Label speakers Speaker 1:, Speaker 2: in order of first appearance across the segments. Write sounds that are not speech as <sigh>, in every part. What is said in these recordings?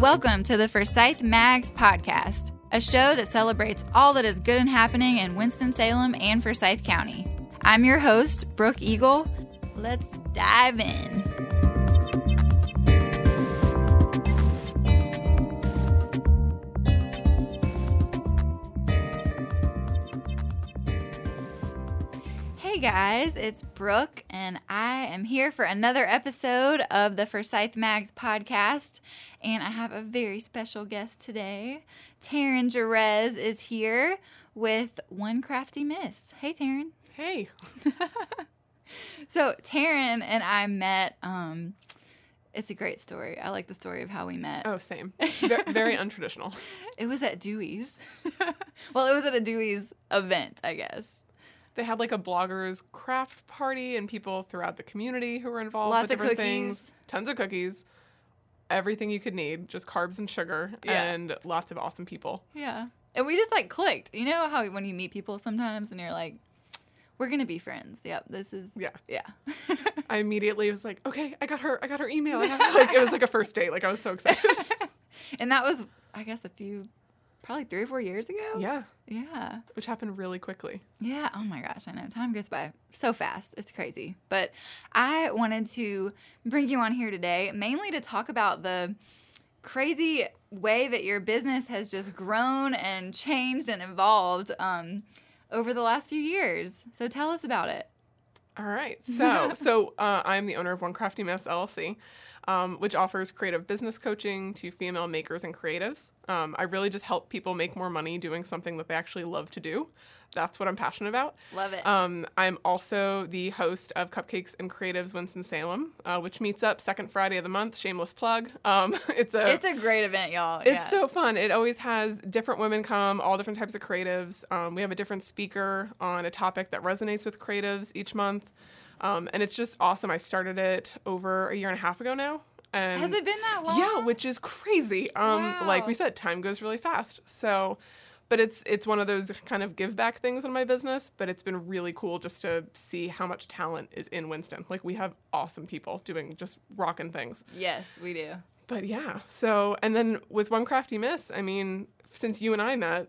Speaker 1: Welcome to the Forsyth Mags podcast, a show that celebrates all that is good and happening in Winston-Salem and Forsyth County. I'm your host, Brooke Eagle. Let's dive in. Guys, it's Brooke, and I am here for another episode of the Forsyth Mags podcast. And I have a very special guest today. Taryn Jerez is here with One Crafty Miss. Hey, Taryn.
Speaker 2: Hey. <laughs>
Speaker 1: So Taryn and I met. Um, it's a great story. I like the story of how we met.
Speaker 2: Oh, same. <laughs> Very, very untraditional.
Speaker 1: It was at Dewey's. <laughs> well, it was at a Dewey's event, I guess.
Speaker 2: They had like a bloggers craft party and people throughout the community who were involved
Speaker 1: Lots
Speaker 2: with
Speaker 1: of
Speaker 2: different
Speaker 1: cookies.
Speaker 2: things. Tons of cookies. Everything you could need, just carbs and sugar
Speaker 1: Yeah.
Speaker 2: and lots of awesome people.
Speaker 1: Yeah. And we just like clicked. You know how when you meet people sometimes and you're like, we're to be friends. Yep. This is,
Speaker 2: Yeah.
Speaker 1: yeah. <laughs>
Speaker 2: I immediately was like, okay, I got her. I got her email. I got <laughs> her. Like it was like a first date. Like I was so excited. <laughs>
Speaker 1: and that was, I guess, a few, probably three or four years ago.
Speaker 2: yeah,
Speaker 1: Yeah.
Speaker 2: which happened really quickly.
Speaker 1: Yeah. Oh my gosh. I know. Time goes by so fast. It's crazy. But I wanted to bring you on here today mainly to talk about the crazy way that your business has just grown and changed and evolved um, over the last few years. So tell us about it.
Speaker 2: All right. So, <laughs> so uh, I'm the owner of One Crafty Miss LLC, um, which offers creative business coaching to female makers and creatives. Um, I really just help people make more money doing something that they actually love to do. That's what I'm passionate about.
Speaker 1: Love it.
Speaker 2: Um, I'm also the host of Cupcakes and Creatives Winston Salem, uh, which meets up second Friday of the month. Shameless plug. Um, <laughs> it's a
Speaker 1: it's a great event, y'all.
Speaker 2: it's
Speaker 1: yeah.
Speaker 2: so fun. It always has different women come, all different types of creatives. Um, we have a different speaker on a topic that resonates with creatives each month. Um, and it's just awesome. I started it over a year and a half ago now. And
Speaker 1: Has it been that long?
Speaker 2: yeah, which is crazy. Um, like we said, time goes really fast. So, but it's it's one of those kind of give back things in my business. But it's been really cool just to see how much talent is in Winston. Like we have awesome people doing just rocking things.
Speaker 1: Yes, we do.
Speaker 2: But yeah, so and then with One Crafty Miss, I mean, since you and I met,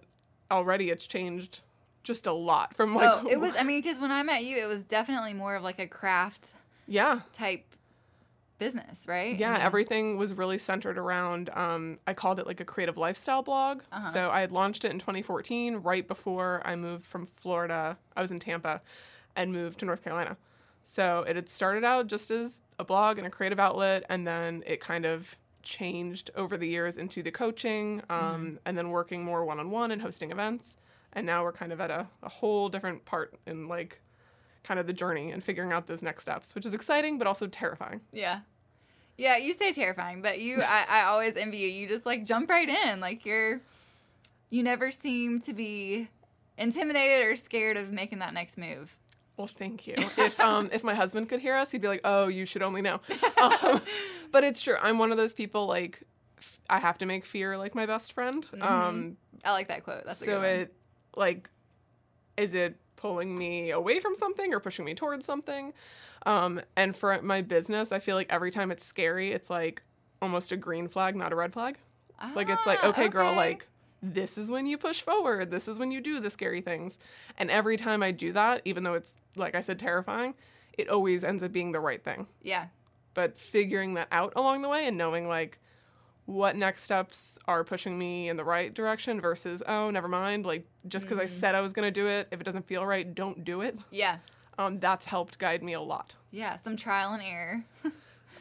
Speaker 2: already it's changed just a lot from like
Speaker 1: oh, it was. I <laughs> mean, because when I met you, it was definitely more of like a craft
Speaker 2: yeah.
Speaker 1: type business, right?
Speaker 2: Yeah, everything was really centered around. Um, I called it like a creative lifestyle blog.
Speaker 1: Uh-huh.
Speaker 2: So I had launched it in 2014, right before I moved from Florida. I was in Tampa, and moved to North Carolina. So it had started out just as a blog and a creative outlet, and then it kind of changed over the years into the coaching, um,
Speaker 1: Mm-hmm.
Speaker 2: and then working more one on one and hosting events. And now we're kind of at a, a whole different part in like kind of the journey and figuring out those next steps, which is exciting but also terrifying.
Speaker 1: Yeah. Yeah, you say terrifying, but you, I, I always envy you. You just like jump right in. Like you're, you never seem to be intimidated or scared of making that next move.
Speaker 2: Well, thank you. If um if my husband could hear us, he'd be like, "Oh, you should only know." <laughs> Um, but it's true. I'm one of those people like f- I have to make fear like my best friend. Um,
Speaker 1: I like that quote. That's a
Speaker 2: so it like is it pulling me away from something or pushing me towards something? Um, and for my business, I feel like every time it's scary, it's like almost a green flag, not a red flag. Like it's like,
Speaker 1: Ah,
Speaker 2: okay, girl, like this is when you push forward. This is when you do the scary things. And every time I do that, even though it's like I said terrifying, it always ends up being the right thing.
Speaker 1: yeah,
Speaker 2: But figuring that out along the way and knowing like what next steps are pushing me in the right direction versus oh, never mind, like just because I said I was going to do it, if it doesn't feel right, don't do it.
Speaker 1: yeah,
Speaker 2: Um that's helped guide me a lot.
Speaker 1: yeah. Some trial and error. <laughs>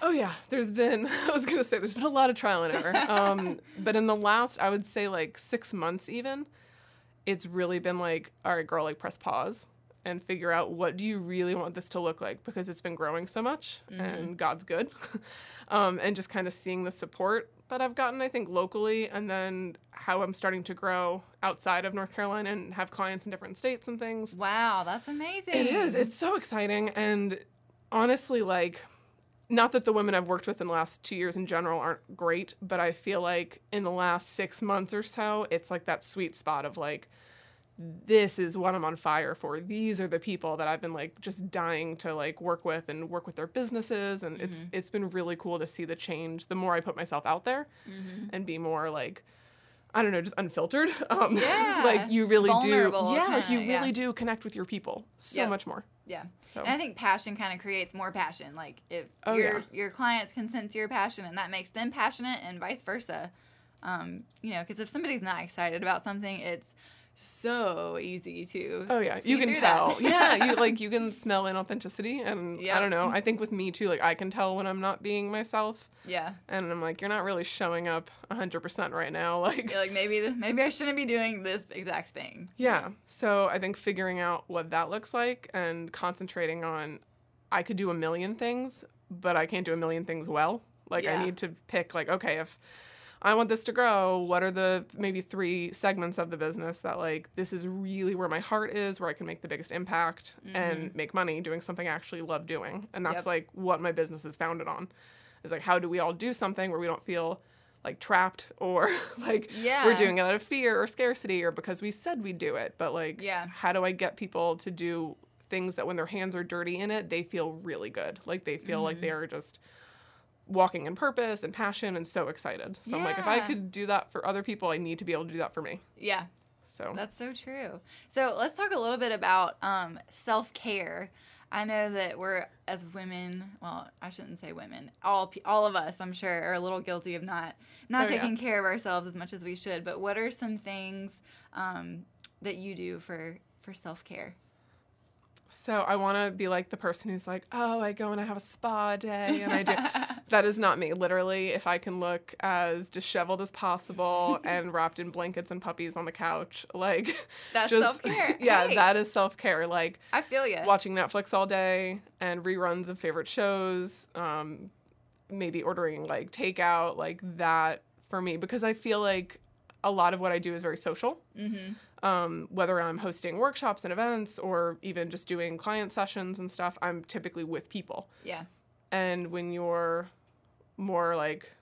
Speaker 2: Oh yeah, there's been <laughs> I was gonna say there's been a lot of trial and error. <laughs> Um, but in the last I would say like six months even, it's really been like, all right, girl, like press pause and figure out what do you really want this to look like because it's been growing so much and God's good. um, and just kind of seeing the support that I've gotten, I think, locally and then how I'm starting to grow outside of North Carolina and have clients in different states and things.
Speaker 1: Wow, that's amazing.
Speaker 2: It is. It's so exciting. And honestly, like, not that the women I've worked with in the last two years in general aren't great, but I feel like in the last six months or so, it's like that sweet spot of like this is what I'm on fire for. These are the people that I've been like just dying to like work with and work with their businesses and it's it's been really cool to see the change the more I put myself out there and be more like I don't know, just unfiltered. <laughs> Um
Speaker 1: Yeah.
Speaker 2: like you really
Speaker 1: Vulnerable,
Speaker 2: do. Yeah, like you really
Speaker 1: yeah.
Speaker 2: do connect with your people so
Speaker 1: Yep.
Speaker 2: much more.
Speaker 1: Yeah.
Speaker 2: So
Speaker 1: And I think passion kind of creates more passion. Like if
Speaker 2: Oh,
Speaker 1: your
Speaker 2: yeah.
Speaker 1: your clients can sense your passion and that makes them passionate and vice versa. Um, you know, because if somebody's not excited about something, it's so easy to
Speaker 2: Oh yeah, you can tell. <laughs> yeah, you like you can smell inauthenticity, and I don't know. I think with me too, like I can tell when I'm not being myself,
Speaker 1: yeah.
Speaker 2: and I'm like, you're not really showing up 100 percent right now. <laughs> Like,
Speaker 1: You're like maybe th- maybe I shouldn't be doing this exact thing.
Speaker 2: yeah. So I think figuring out what that looks like and concentrating on, I could do a million things, but I can't do a million things well. Like
Speaker 1: Yeah.
Speaker 2: I need to pick like, okay, if I want this to grow, what are the maybe three segments of the business that like this is really where my heart is, where I can make the biggest impact and make money doing something I actually love doing. And that's
Speaker 1: Yep.
Speaker 2: like what my business is founded on. Is like how do we all do something where we don't feel like trapped or <laughs> like
Speaker 1: Yeah.
Speaker 2: we're doing it out of fear or scarcity or because we said we'd do it. But like
Speaker 1: Yeah.
Speaker 2: how do I get people to do things that when their hands are dirty in it, they feel really good. Like they feel like
Speaker 1: Mm-hmm.
Speaker 2: they are just walking in purpose and passion and so excited. So I'm like, if I could do that for other people, I need to be able to do that for me.
Speaker 1: Yeah.
Speaker 2: So
Speaker 1: That's so true. So let's talk a little bit about um, self care. I know that we're as women. Well, I shouldn't say women. All all of us, I'm sure, are a little guilty of not not
Speaker 2: Oh, yeah.
Speaker 1: taking care of ourselves as much as we should. But what are some things um, that you do for for self care?
Speaker 2: So I want to be like the person who's like, oh, I go and I have a spa day, and I do. <laughs> that is not me. Literally, if I can look as disheveled as possible <laughs> and wrapped in blankets and puppies on the couch, like <laughs>
Speaker 1: That's
Speaker 2: just
Speaker 1: self-care.
Speaker 2: yeah,
Speaker 1: Hey.
Speaker 2: that is self care. Like
Speaker 1: I feel you.
Speaker 2: watching Netflix all day and reruns of favorite shows, um, maybe ordering like takeout, like that for me, because I feel like a lot of what I do is very social.
Speaker 1: Mm-hmm.
Speaker 2: Um, whether I'm hosting workshops and events or even just doing client sessions and stuff, I'm typically with people.
Speaker 1: Yeah.
Speaker 2: And when you're more like,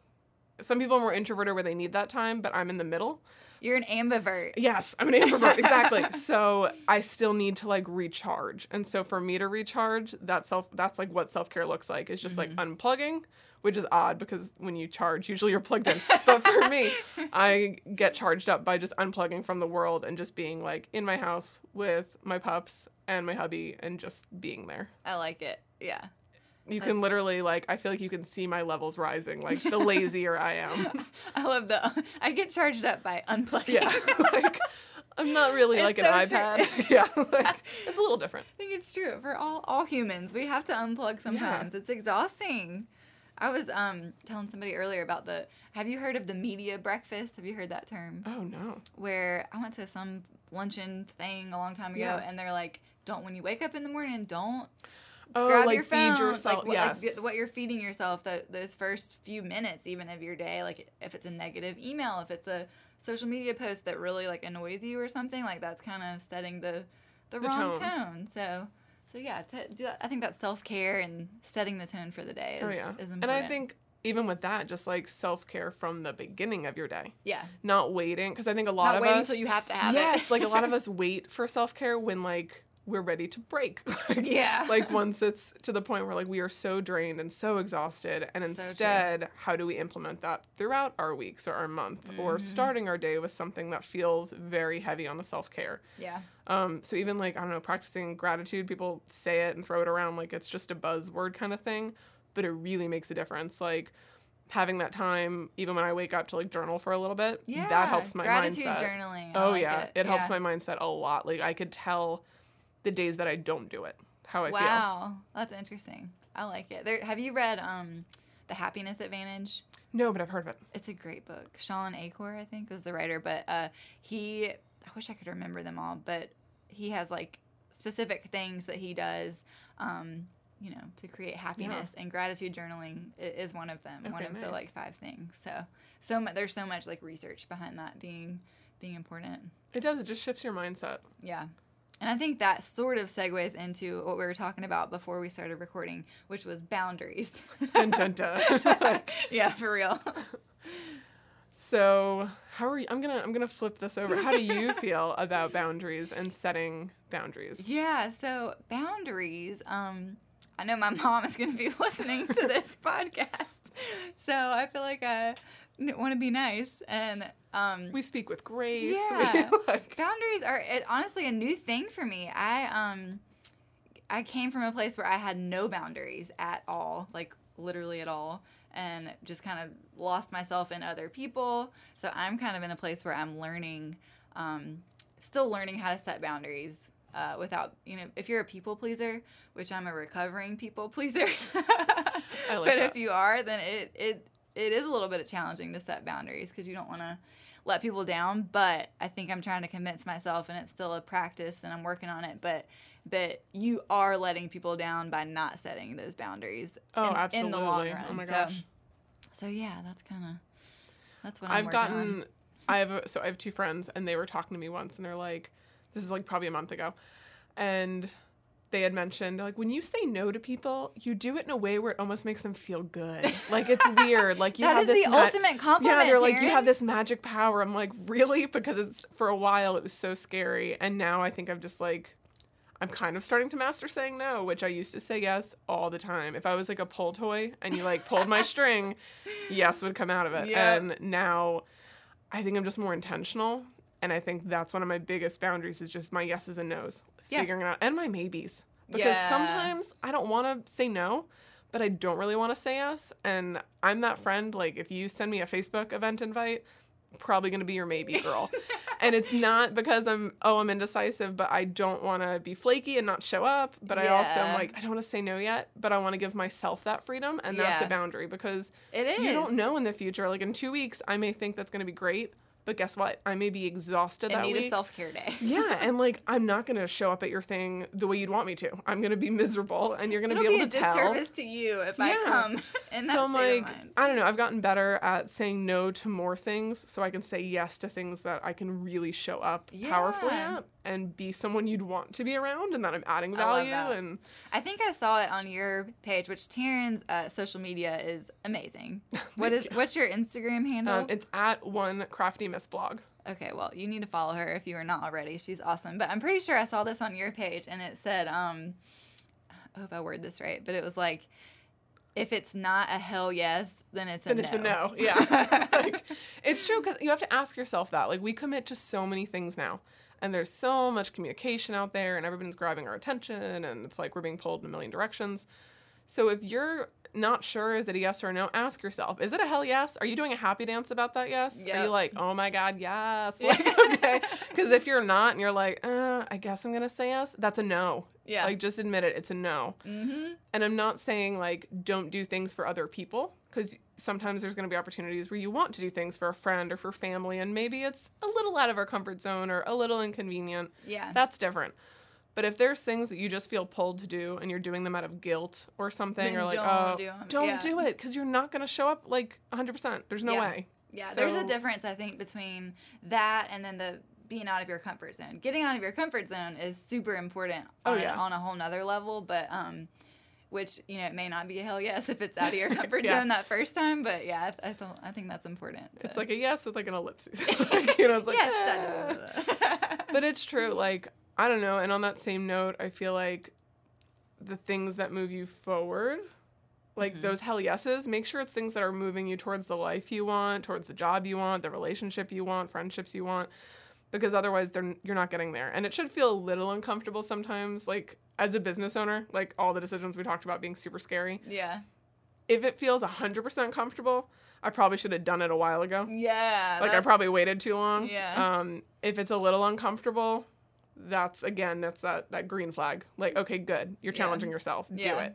Speaker 2: some people are more introverted where they need that time, but I'm in the middle.
Speaker 1: You're an ambivert.
Speaker 2: Yes, I'm an ambivert, <laughs> exactly. So I still need to like recharge. And so for me to recharge, that self that's like what self-care looks like. Is just like mm-hmm. unplugging, which is odd because when you charge, usually you're plugged in. <laughs> but for me, I get charged up by just unplugging from the world and just being like in my house with my pups and my hubby and just being there.
Speaker 1: I like it. Yeah.
Speaker 2: You can literally like I feel like you can see my levels rising like the lazier I am. <laughs>
Speaker 1: I love the. I get charged up by unplugging.
Speaker 2: Yeah. <laughs> like I'm not really
Speaker 1: It's
Speaker 2: like an
Speaker 1: so
Speaker 2: iPad.
Speaker 1: true. <laughs>
Speaker 2: yeah. Like it's a little different.
Speaker 1: I think it's true for all all humans. We have to unplug sometimes. It's exhausting. I was um telling somebody earlier about the. Have you heard of the media breakfast? Have you heard that term?
Speaker 2: Oh no.
Speaker 1: Where I went to some luncheon thing a long time ago,
Speaker 2: Yeah.
Speaker 1: and they're like, "Don't when you wake up in the morning, don't
Speaker 2: Oh,
Speaker 1: grab
Speaker 2: like
Speaker 1: your phone,
Speaker 2: feed yourself.
Speaker 1: like, what,
Speaker 2: yes.
Speaker 1: like, what you're feeding yourself the, those first few minutes, even of your day. Like if it's a negative email, if it's a social media post that really like annoys you or something, like that's kind of setting the the,
Speaker 2: The
Speaker 1: wrong
Speaker 2: tone.
Speaker 1: tone. So so yeah, I think that self care and setting the tone for the day oh, is,
Speaker 2: oh yeah.
Speaker 1: is important. and.
Speaker 2: I think even with that, just like self care from the beginning of your day,
Speaker 1: yeah,
Speaker 2: not waiting because I think a lot
Speaker 1: not
Speaker 2: of
Speaker 1: waiting
Speaker 2: us.
Speaker 1: until you have to have
Speaker 2: yes,
Speaker 1: it.
Speaker 2: like a lot of <laughs> us wait for self care when like we're ready to break. <laughs> Like,
Speaker 1: Yeah.
Speaker 2: Like once it's to the point where like we are so drained and so exhausted, and
Speaker 1: So
Speaker 2: instead, how do we implement that throughout our weeks or our month,
Speaker 1: Mm-hmm.
Speaker 2: or starting our day with something that feels very heavy on the self care?
Speaker 1: yeah,
Speaker 2: Um, so even like I don't know, practicing gratitude, people say it and throw it around like it's just a buzzword kind of thing, but it really makes a difference. Like having that time, even when I wake up to like journal for a little bit,
Speaker 1: yeah.
Speaker 2: that helps my
Speaker 1: gratitude
Speaker 2: mindset.
Speaker 1: journaling. I
Speaker 2: Oh
Speaker 1: like
Speaker 2: yeah,
Speaker 1: it,
Speaker 2: it, helps
Speaker 1: Yeah.
Speaker 2: my mindset a lot. Like I could tell the days that I don't do it, how I feel.
Speaker 1: Wow, that's interesting. I like it. There, have you read um, the Happiness Advantage?
Speaker 2: No, but I've heard of it.
Speaker 1: It's a great book. Shawn Achor, I think, was the writer, but uh, he, I wish I could remember them all, but he has like specific things that he does, um, you know, to create happiness. And gratitude journaling is one of them, one
Speaker 2: Okay,
Speaker 1: of the like five things. So, so mu- there's so much like research behind that being being important.
Speaker 2: It does. It just shifts your mindset.
Speaker 1: Yeah. And I think that sort of segues into what we were talking about before we started recording, which was boundaries.
Speaker 2: dun dun dun. <laughs>
Speaker 1: yeah, for real.
Speaker 2: So, how are you? I'm gonna I'm gonna flip this over. How do you <laughs> feel about boundaries and setting boundaries?
Speaker 1: Yeah, so boundaries. Um, I know my mom is going to be <laughs> listening to this podcast, so I feel like I want to be nice and um,
Speaker 2: We speak with grace.
Speaker 1: Yeah.
Speaker 2: We, <laughs> like,
Speaker 1: boundaries are it, honestly a new thing for me. I um, I came from a place where I had no boundaries at all, like literally at all, and just kind of lost myself in other people. So I'm kind of in a place where I'm learning, um, still learning how to set boundaries. Uh, without you know, if you're a people pleaser, which I'm a recovering people <laughs> pleaser,
Speaker 2: like
Speaker 1: but
Speaker 2: that.
Speaker 1: if you are, then it it it is a little bit of challenging to set boundaries because you don't want to let people down. But I think I'm trying to convince myself, and it's still a practice, and I'm working on it. But that you are letting people down by not setting those boundaries.
Speaker 2: oh,
Speaker 1: in,
Speaker 2: absolutely.
Speaker 1: In the long run.
Speaker 2: Oh my
Speaker 1: so,
Speaker 2: gosh.
Speaker 1: so yeah, that's kind of that's what I'm
Speaker 2: I've gotten
Speaker 1: on.
Speaker 2: I have a, so I have two friends and they were talking to me once and they're like this is like probably a month ago and they had mentioned like when you say no to people you do it in a way where it almost makes them feel good. Like it's <laughs> weird. Like you
Speaker 1: That
Speaker 2: have
Speaker 1: is
Speaker 2: this
Speaker 1: the
Speaker 2: ma-
Speaker 1: ultimate compliment.
Speaker 2: yeah they're like you have this magic power. I'm like really? Because it's for a while it was so scary. And now i think i'm just like i'm kind of starting to master saying no which i used to say yes all the time. If i was like a pull toy and you like pulled my string <laughs> yes would come out of it.
Speaker 1: Yep.
Speaker 2: and now i think i'm just more intentional and i think that's one of my biggest boundaries is just my yeses and nos
Speaker 1: Yeah.
Speaker 2: figuring it out and my maybes. Because
Speaker 1: Yeah.
Speaker 2: sometimes i don't want to say no but i don't really want to say yes. And i'm that friend like if you send me a facebook event invite probably going to be your maybe girl. <laughs> And it's not because i'm oh i'm indecisive but i don't want to be flaky and not show up. But i also am like i don't want to say no yet but i want to give myself that freedom and that's a boundary. Because
Speaker 1: it is.
Speaker 2: you don't know in the future. Like in two weeks i may think that's going to be great but guess what i may be exhausted
Speaker 1: and
Speaker 2: that
Speaker 1: need
Speaker 2: week
Speaker 1: a self care day. <laughs>
Speaker 2: yeah, and like I'm not gonna show up at your thing the way you'd want me to. I'm gonna be miserable, and you're gonna
Speaker 1: It'll
Speaker 2: be
Speaker 1: be,
Speaker 2: able
Speaker 1: a
Speaker 2: to tell.
Speaker 1: disservice to you if I come <laughs> that
Speaker 2: so I'm like. I don't know. I've gotten better at saying no to more things, so I can say yes to things that I can really show up powerfully at and be someone you'd want to be around, and that I'm adding
Speaker 1: I
Speaker 2: value.
Speaker 1: that.
Speaker 2: And
Speaker 1: I think I saw it on your page, which Taryn's uh, social media is amazing. <laughs> What is what's your Instagram handle?
Speaker 2: um, it's at one crafty miss blog.
Speaker 1: okay, well, you need to follow her if you are not already. She's awesome. But I'm pretty sure I saw this on your page, and it said, um, I hope I word this right, but it was like, if it's not a hell yes, then it's a
Speaker 2: Then
Speaker 1: no.
Speaker 2: it's a no. Yeah. <laughs> like, it's true because you have to ask yourself that. Like, we commit to so many things now. And there's so much communication out there, and everybody's grabbing our attention, and it's like we're being pulled in a million directions. So if you're not sure, is it a yes or a no? Ask yourself, is it a hell yes? Are you doing a happy dance about that yes? Are you like, oh my God, yes? <laughs> Like, okay. Because if you're not and you're like, uh, I guess I'm going to say yes, that's a no.
Speaker 1: Yeah.
Speaker 2: Like, just admit it, it's a no.
Speaker 1: mm-hmm.
Speaker 2: And I'm not saying like don't do things for other people because sometimes there's going to be opportunities where you want to do things for a friend or for family and maybe it's a little out of our comfort zone or a little inconvenient.
Speaker 1: Yeah.
Speaker 2: That's different. But if there's things that you just feel pulled to do and you're doing them out of guilt or something
Speaker 1: Then
Speaker 2: or like,
Speaker 1: don't
Speaker 2: oh,
Speaker 1: do 'em."
Speaker 2: don't
Speaker 1: Yeah.
Speaker 2: do it because you're not going to show up like 100%. There's no
Speaker 1: Yeah.
Speaker 2: way.
Speaker 1: Yeah, there's a difference I think between that and then the being out of your comfort zone. Getting out of your comfort zone is super important
Speaker 2: Oh,
Speaker 1: on,
Speaker 2: yeah.
Speaker 1: on a whole nother level, but um which you know it may not be a hell yes <laughs> if it's out of your <laughs> comfort
Speaker 2: Yeah.
Speaker 1: zone that first time, but yeah, I, th- I, th- I think that's important.
Speaker 2: It's like a yes with like an ellipsis. <laughs> like, you know, it's like,
Speaker 1: yes,
Speaker 2: eh.
Speaker 1: da.
Speaker 2: but it's true like i don't know and on that same note i feel like the things that move you forward like
Speaker 1: Mhm.
Speaker 2: those hell yeses make sure it's things that are moving you towards the life you want towards the job you want the relationship you want friendships you want because otherwise they're, you're not getting there and it should feel a little uncomfortable sometimes like as a business owner like all the decisions we talked about being super scary
Speaker 1: yeah,
Speaker 2: if it feels 100% comfortable i probably should have done it a while ago
Speaker 1: yeah,
Speaker 2: like I probably waited too long.
Speaker 1: Yeah.
Speaker 2: Um, if it's a little uncomfortable, that's again that's that that green flag. Like okay, good, you're
Speaker 1: Yeah.
Speaker 2: challenging yourself. Do it.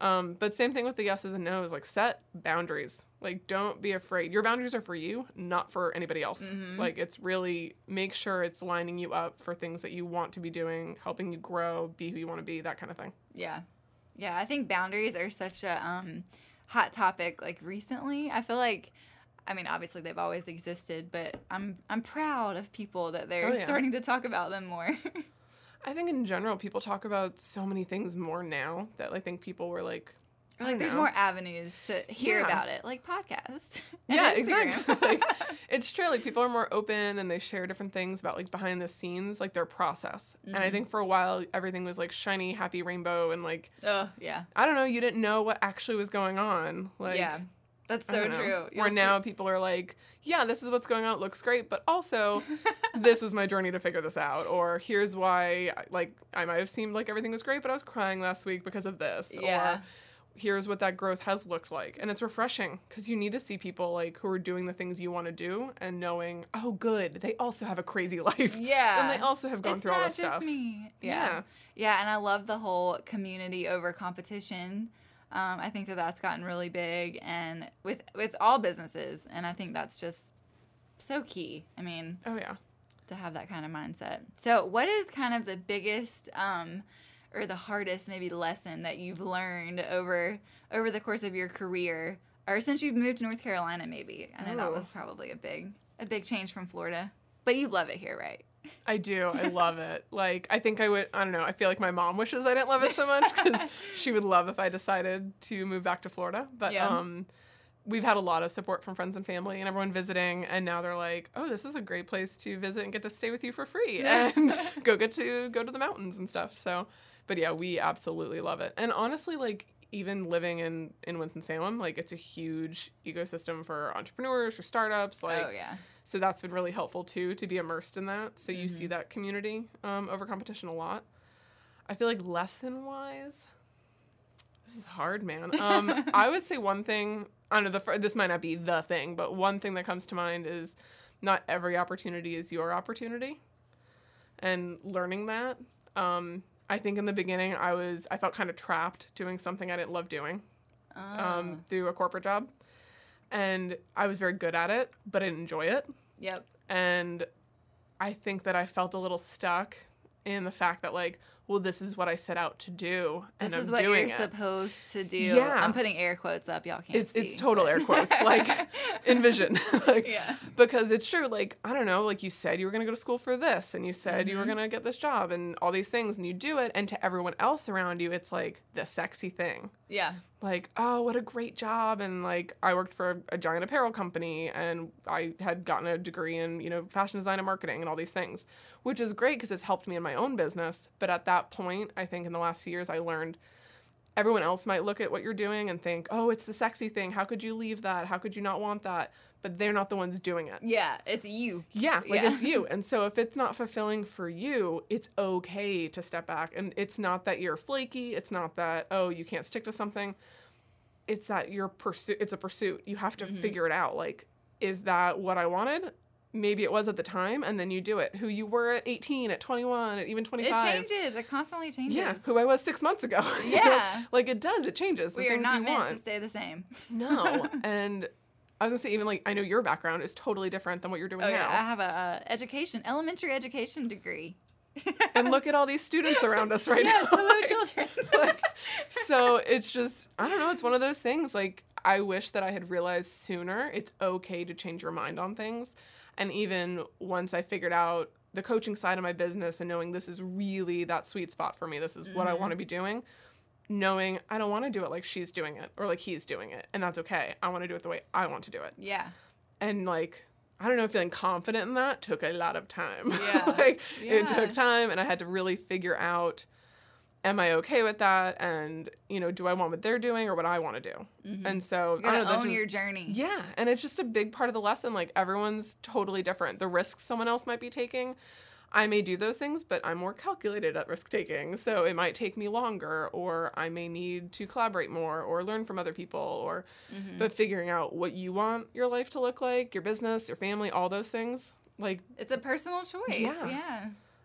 Speaker 2: Um, but same thing with the yeses and nos. Like set boundaries. Like don't be afraid. Your boundaries are for you, not for anybody else.
Speaker 1: Mhm.
Speaker 2: Like it's really make sure it's lining you up for things that you want to be doing, helping you grow, be who you want to be, that kind of thing.
Speaker 1: Yeah. Yeah, I think boundaries are such a um, hot topic like recently. I feel like I mean, obviously they've always existed, but I'm I'm proud of people that they're
Speaker 2: Oh, <laughs> yeah.
Speaker 1: starting to talk about them more. <laughs>
Speaker 2: I think in general people talk about so many things more now that I think people were like
Speaker 1: Or like there's
Speaker 2: know.
Speaker 1: more avenues to hear
Speaker 2: Yeah.
Speaker 1: about it, like podcasts. <laughs>
Speaker 2: yeah,
Speaker 1: Instagram.
Speaker 2: exactly. like, it's true. Like people are more open and they share different things about like behind the scenes, like their process. And I
Speaker 1: Mm-hmm.
Speaker 2: think for a while everything was like shiny, happy rainbow, and like
Speaker 1: oh yeah,
Speaker 2: I don't know, you didn't know what actually was going on. Like
Speaker 1: yeah, that's so true.
Speaker 2: Where
Speaker 1: You'll
Speaker 2: now people are like, yeah, this is what's going on. It looks great, but also <laughs> this was my journey to figure this out. Or here's why, like, I might have seemed like everything was great, but I was crying last week because of this.
Speaker 1: Yeah.
Speaker 2: Or here's what that growth has looked like. And it's refreshing because you need to see people like who are doing the things you want to do and knowing, oh, good, they also have a crazy <laughs> life.
Speaker 1: Yeah.
Speaker 2: And they also have gone
Speaker 1: it's
Speaker 2: through all this
Speaker 1: just
Speaker 2: stuff.
Speaker 1: me. Yeah.
Speaker 2: Yeah.
Speaker 1: yeah, and I love the whole community over competition. Um, I think that that's gotten really big, and with with all businesses, and I think that's just so key. I mean,
Speaker 2: Oh, yeah.
Speaker 1: to have that kind of mindset. So, what is kind of the biggest um, or the hardest maybe lesson that you've learned over over the course of your career, or since you've moved to North Carolina? Maybe I know that
Speaker 2: Oh.
Speaker 1: was probably a big a big change from Florida, but you love it here, right?
Speaker 2: I do. I love it. Like, I think I would, I don't know, I feel like my mom wishes I didn't love it so much because she would love if I decided to move back to Florida. But,
Speaker 1: Yeah.
Speaker 2: um, we've had a lot of support from friends and family and everyone visiting. And now they're like, oh, this is a great place to visit and get to stay with you for free <laughs> and go get to go to the mountains and stuff. So, but yeah, we absolutely love it. And honestly, like, even living in, in Winston-Salem, like it's a huge ecosystem for entrepreneurs, for startups. Like,
Speaker 1: oh yeah.
Speaker 2: So that's been really helpful too to be immersed in that. So you see that community um, over competition a lot. I feel like lesson wise, this is hard, man. Um, <laughs> I would say one thing. I don't know. The this might not be the thing, but one thing that comes to mind is not every opportunity is your opportunity, and learning that. Um, I think in the beginning I was I felt kind of trapped doing something I didn't love doing
Speaker 1: Oh.
Speaker 2: um, through a corporate job, and I was very good at it, but I didn't enjoy it
Speaker 1: Yep.
Speaker 2: and I think that I felt a little stuck in the fact that like, well, this is what I set out to do, and
Speaker 1: This
Speaker 2: I'm
Speaker 1: is what
Speaker 2: doing
Speaker 1: you're
Speaker 2: it.
Speaker 1: supposed to do.
Speaker 2: Yeah.
Speaker 1: I'm putting air quotes up. Y'all can't
Speaker 2: It's
Speaker 1: see.
Speaker 2: it's total air quotes, like <laughs> envision, <laughs> like
Speaker 1: Yeah.
Speaker 2: because it's true. Like I don't know, like you said you were gonna go to school for this, and you said you were
Speaker 1: Mm-hmm.
Speaker 2: gonna get this job, and all these things, and you do it, and to everyone else around you, it's like the sexy thing.
Speaker 1: Yeah.
Speaker 2: like, oh, what a great job. And like, I worked for a, a giant apparel company and I had gotten a degree in, you know, fashion design and marketing and all these things, which is great because it's helped me in my own business. But at that point, I think in the last few years, I learned everyone else might look at what you're doing and think, oh, it's the sexy thing. How could you leave that? How could you not want that? But they're not the ones doing it.
Speaker 1: Yeah. It's you.
Speaker 2: Yeah, like
Speaker 1: Yeah.
Speaker 2: it's <laughs> you. And so if it's not fulfilling for you, it's okay to step back. And it's not that you're flaky. It's not that, oh, you can't stick to something. It's that you're pursuit it's a pursuit. You have to
Speaker 1: Mm-hmm.
Speaker 2: figure it out. Like, is that what I wanted? Maybe it was at the time, and then you do it. Who you were at 18, at 21, at even 25.
Speaker 1: It changes. It constantly changes.
Speaker 2: Yeah, who I was six months ago. <laughs>
Speaker 1: Yeah.
Speaker 2: like it does. It changes. The
Speaker 1: we are not meant
Speaker 2: want.
Speaker 1: to stay the same. <laughs>
Speaker 2: No. and I was gonna say, even like I know your background is totally different than what you're doing
Speaker 1: Oh
Speaker 2: now.
Speaker 1: yeah, I have a, a education, elementary education degree. <laughs>
Speaker 2: and look at all these students around us right
Speaker 1: yes,
Speaker 2: now.
Speaker 1: hello
Speaker 2: Like-
Speaker 1: children.
Speaker 2: like, so it's just I don't know. It's one of those things. Like I wish that I had realized sooner. It's okay to change your mind on things, and even once I figured out the coaching side of my business and knowing this is really that sweet spot for me. This is what I want to mm-hmm. be doing. Knowing I don't want to do it like she's doing it or like he's doing it, and that's okay. I want to do it the way I want to do it
Speaker 1: yeah.
Speaker 2: and like I don't know, feeling confident in that took a lot of time. <laughs>
Speaker 1: Yeah.
Speaker 2: like it took time, and I had to really figure out, am I okay with that? And you know, do I want what they're doing or what I want to do? And so
Speaker 1: You gotta
Speaker 2: don't know.
Speaker 1: own
Speaker 2: just-
Speaker 1: your journey.
Speaker 2: yeah, and it's just a big part of the lesson. Like everyone's totally different. The risks someone else might be taking. I may do those things, but I'm more calculated at risk taking. So it might take me longer, or I may need to collaborate more or learn from other people, or
Speaker 1: Mm-hmm.
Speaker 2: but figuring out what you want your life to look like, your business, your family, all those things. Like,
Speaker 1: It's a personal choice.
Speaker 2: Yeah.
Speaker 1: Yeah.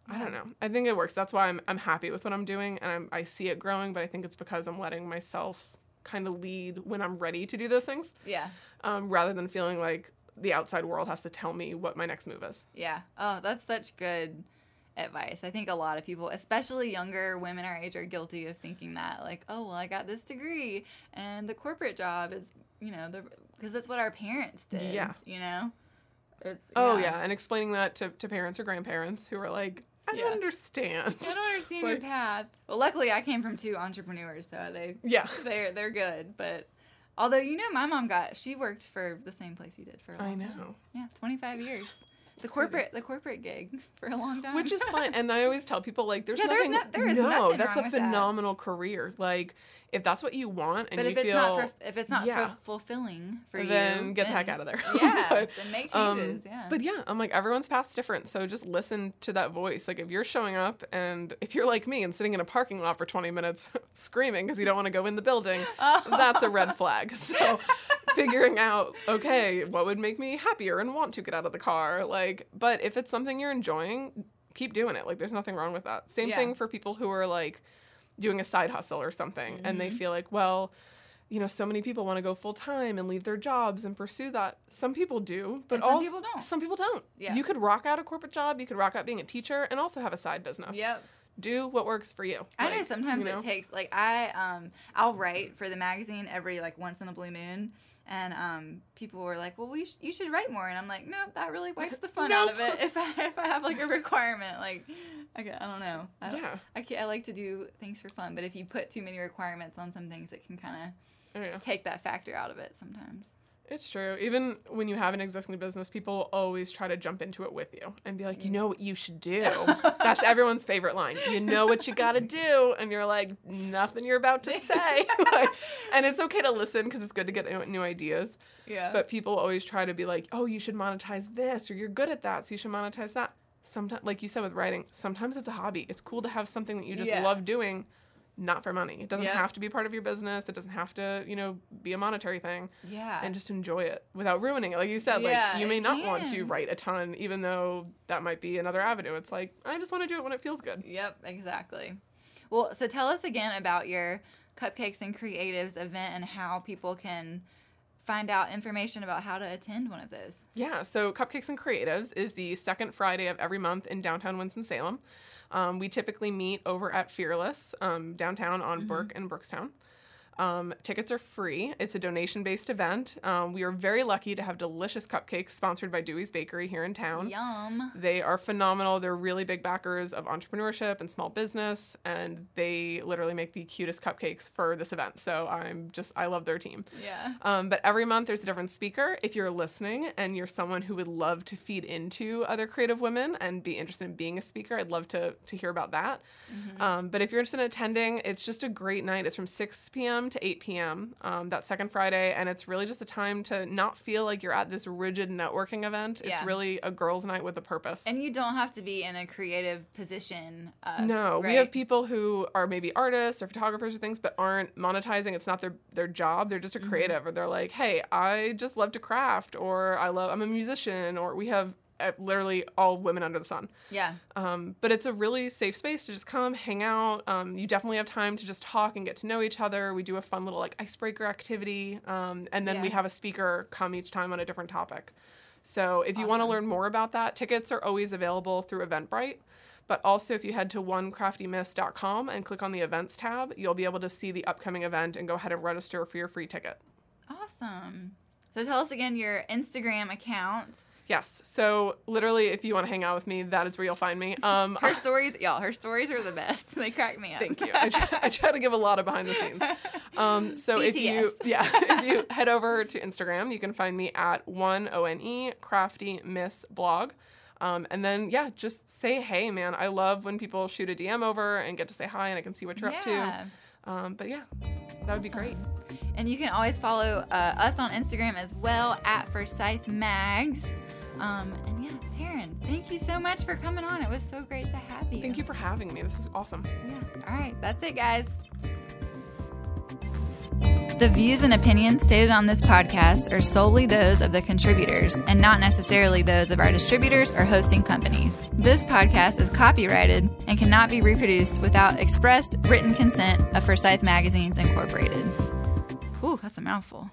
Speaker 2: I don't know. I think it works. That's why I'm, I'm happy with what I'm doing and I'm, I see it growing, but I think it's because I'm letting myself kind of lead when I'm ready to do those things
Speaker 1: Yeah.
Speaker 2: um, rather than feeling like the outside world has to tell me what my next move is.
Speaker 1: Yeah. Oh, that's such good advice. I think a lot of people, especially younger women our age, are guilty of thinking that, like, oh, well, I got this degree, and the corporate job is, you know, the because that's what our parents did.
Speaker 2: Yeah.
Speaker 1: You know. It's,
Speaker 2: Oh yeah, and explaining that to, to parents or grandparents who are like, I
Speaker 1: Yeah.
Speaker 2: don't understand.
Speaker 1: I don't understand your path. Well, luckily I came from two entrepreneurs, so they
Speaker 2: Yeah. <laughs>
Speaker 1: they're they're good. But although you know, my mom got she worked for the same place you did for a long
Speaker 2: I
Speaker 1: time.
Speaker 2: know.
Speaker 1: Yeah, twenty five years. The corporate the corporate gig <laughs> for a long time.
Speaker 2: Which is fine. <laughs> And I always tell people like there's
Speaker 1: Yeah, there's
Speaker 2: nothing
Speaker 1: no- there is
Speaker 2: no, that's a
Speaker 1: with that.
Speaker 2: phenomenal career. Like if that's what you want and
Speaker 1: but
Speaker 2: you
Speaker 1: if it's
Speaker 2: feel
Speaker 1: not for, if it's not
Speaker 2: Yeah.
Speaker 1: fulfilling for you,
Speaker 2: then get the heck out of there.
Speaker 1: Yeah, <laughs>
Speaker 2: But,
Speaker 1: then make
Speaker 2: um,
Speaker 1: changes. yeah.
Speaker 2: But yeah, I'm like everyone's path's different, so just listen to that voice. Like if you're showing up and if you're like me and sitting in a parking lot for 20 minutes screaming because you don't want to go in the building, that's a red flag. So figuring out okay, what would make me happier and want to get out of the car, like but if it's something you're enjoying, keep doing it. Like there's nothing wrong with that. Same
Speaker 1: Yeah.
Speaker 2: thing for people who are like doing a side hustle or something and they
Speaker 1: Mm-hmm.
Speaker 2: feel like, well, you know, so many people want to go full time and leave their jobs and pursue that. Some people do, but
Speaker 1: And some
Speaker 2: also,
Speaker 1: people don't.
Speaker 2: Some people don't.
Speaker 1: Yeah.
Speaker 2: You could rock out a corporate job, you could rock out being a teacher and also have a side business.
Speaker 1: Yep.
Speaker 2: Do what works for you.
Speaker 1: I know sometimes
Speaker 2: you know?
Speaker 1: it takes like I um I'll write for the magazine every like once in a blue moon, and um people were like, well, we sh- you should write more, and I'm like, no, that really wipes the fun <laughs> out of it if I if I have like a requirement, like okay, I don't know, I
Speaker 2: Yeah.
Speaker 1: I I like to do things for fun, but if you put too many requirements on some things, it can kind
Speaker 2: Oh, yeah.
Speaker 1: of take that factor out of it sometimes.
Speaker 2: It's true. Even when you have an existing business, people always try to jump into it with you and be like, you know what you should do. <laughs> That's everyone's favorite line. You know what you got to do. And you're like, nothing you're about to <laughs> say. <laughs> like, and it's okay to listen because it's good to get new- new ideas.
Speaker 1: Yeah.
Speaker 2: But people always try to be like, oh, you should monetize this or you're good at that. So you should monetize that. Sometimes, like you said with writing, sometimes it's a hobby. It's cool to have something that you just
Speaker 1: Yeah.
Speaker 2: love doing, not for money. It doesn't
Speaker 1: Yeah.
Speaker 2: have to be part of your business. It doesn't have to, you know, be a monetary thing
Speaker 1: yeah.
Speaker 2: and just enjoy it without ruining it. Like you said,
Speaker 1: Yeah,
Speaker 2: like you may not want to write a ton, even though that might be another avenue. It's like I just want to do it when it feels good.
Speaker 1: Yep, exactly. Well, so tell us again about your Cupcakes and Creatives event and how people can find out information about how to attend one of those.
Speaker 2: Yeah, so Cupcakes and Creatives is the second Friday of every month in downtown Winston-Salem. Um, we typically meet over at Fearless um, downtown on Burke and Brookstown. Um, tickets are free. It's a donation based event. Um, we are very lucky to have delicious cupcakes sponsored by Dewey's Bakery here in town.
Speaker 1: Yum.
Speaker 2: They are phenomenal. They're really big backers of entrepreneurship and small business, and they literally make the cutest cupcakes for this event. So I'm just, I love their team.
Speaker 1: Yeah.
Speaker 2: Um, but every month there's a different speaker. If you're listening and you're someone who would love to feed into other creative women and be interested in being a speaker, I'd love to to hear about that. Um, but if you're interested in attending, it's just a great night. It's from 6 p.m. to 8 p.m. Um, that second Friday, and it's really just a time to not feel like you're at this rigid networking event. It's
Speaker 1: Yeah.
Speaker 2: really a girls' night with a purpose.
Speaker 1: And you don't have to be in a creative position. Uh,
Speaker 2: No, we have people who are maybe artists or photographers or things, but aren't monetizing. It's not their their job. They're just a creative, or they're like, hey, I just love to craft, or I love, I'm a musician, or we have literally all women under the sun.
Speaker 1: Yeah.
Speaker 2: Um, but it's a really safe space to just come, hang out. Um, you definitely have time to just talk and get to know each other. We do a fun little like icebreaker activity, um, and then we have a speaker come each time on a different topic. So if you want to learn more about that, tickets are always available through Eventbrite. But also, if you head to onecraftymiss.com and click on the events tab, you'll be able to see the upcoming event and go ahead and register for your free ticket.
Speaker 1: Awesome. So tell us again your Instagram account.
Speaker 2: Yes. So literally, if you want to hang out with me, that is where you'll find me. Um,
Speaker 1: Her stories, y'all, her stories are the best. <laughs> They crack me up.
Speaker 2: Thank you. I try, I try to give a lot of behind the scenes. <laughs> Um, so if you,
Speaker 1: BTS. <laughs>
Speaker 2: yeah, if you head over to Instagram, you can find me at one o n e crafty miss blog. Um, and then yeah, just say hey, man. I love when people shoot a DM over and get to say hi, and I can see what you're up to. Um, but yeah, that would be great.
Speaker 1: And you can always follow uh, us on Instagram as well at Forsyth Mags. Um, and yeah, Taryn, thank you so much for coming on. It was so great to have you.
Speaker 2: Thank you for having me. This is awesome.
Speaker 1: Yeah. All right, that's it, guys. The views and opinions stated on this podcast are solely those of the contributors and not necessarily those of our distributors or hosting companies. This podcast is copyrighted and cannot be reproduced without expressed written consent of Forsyth Magazines Incorporated. Whew, that's a mouthful.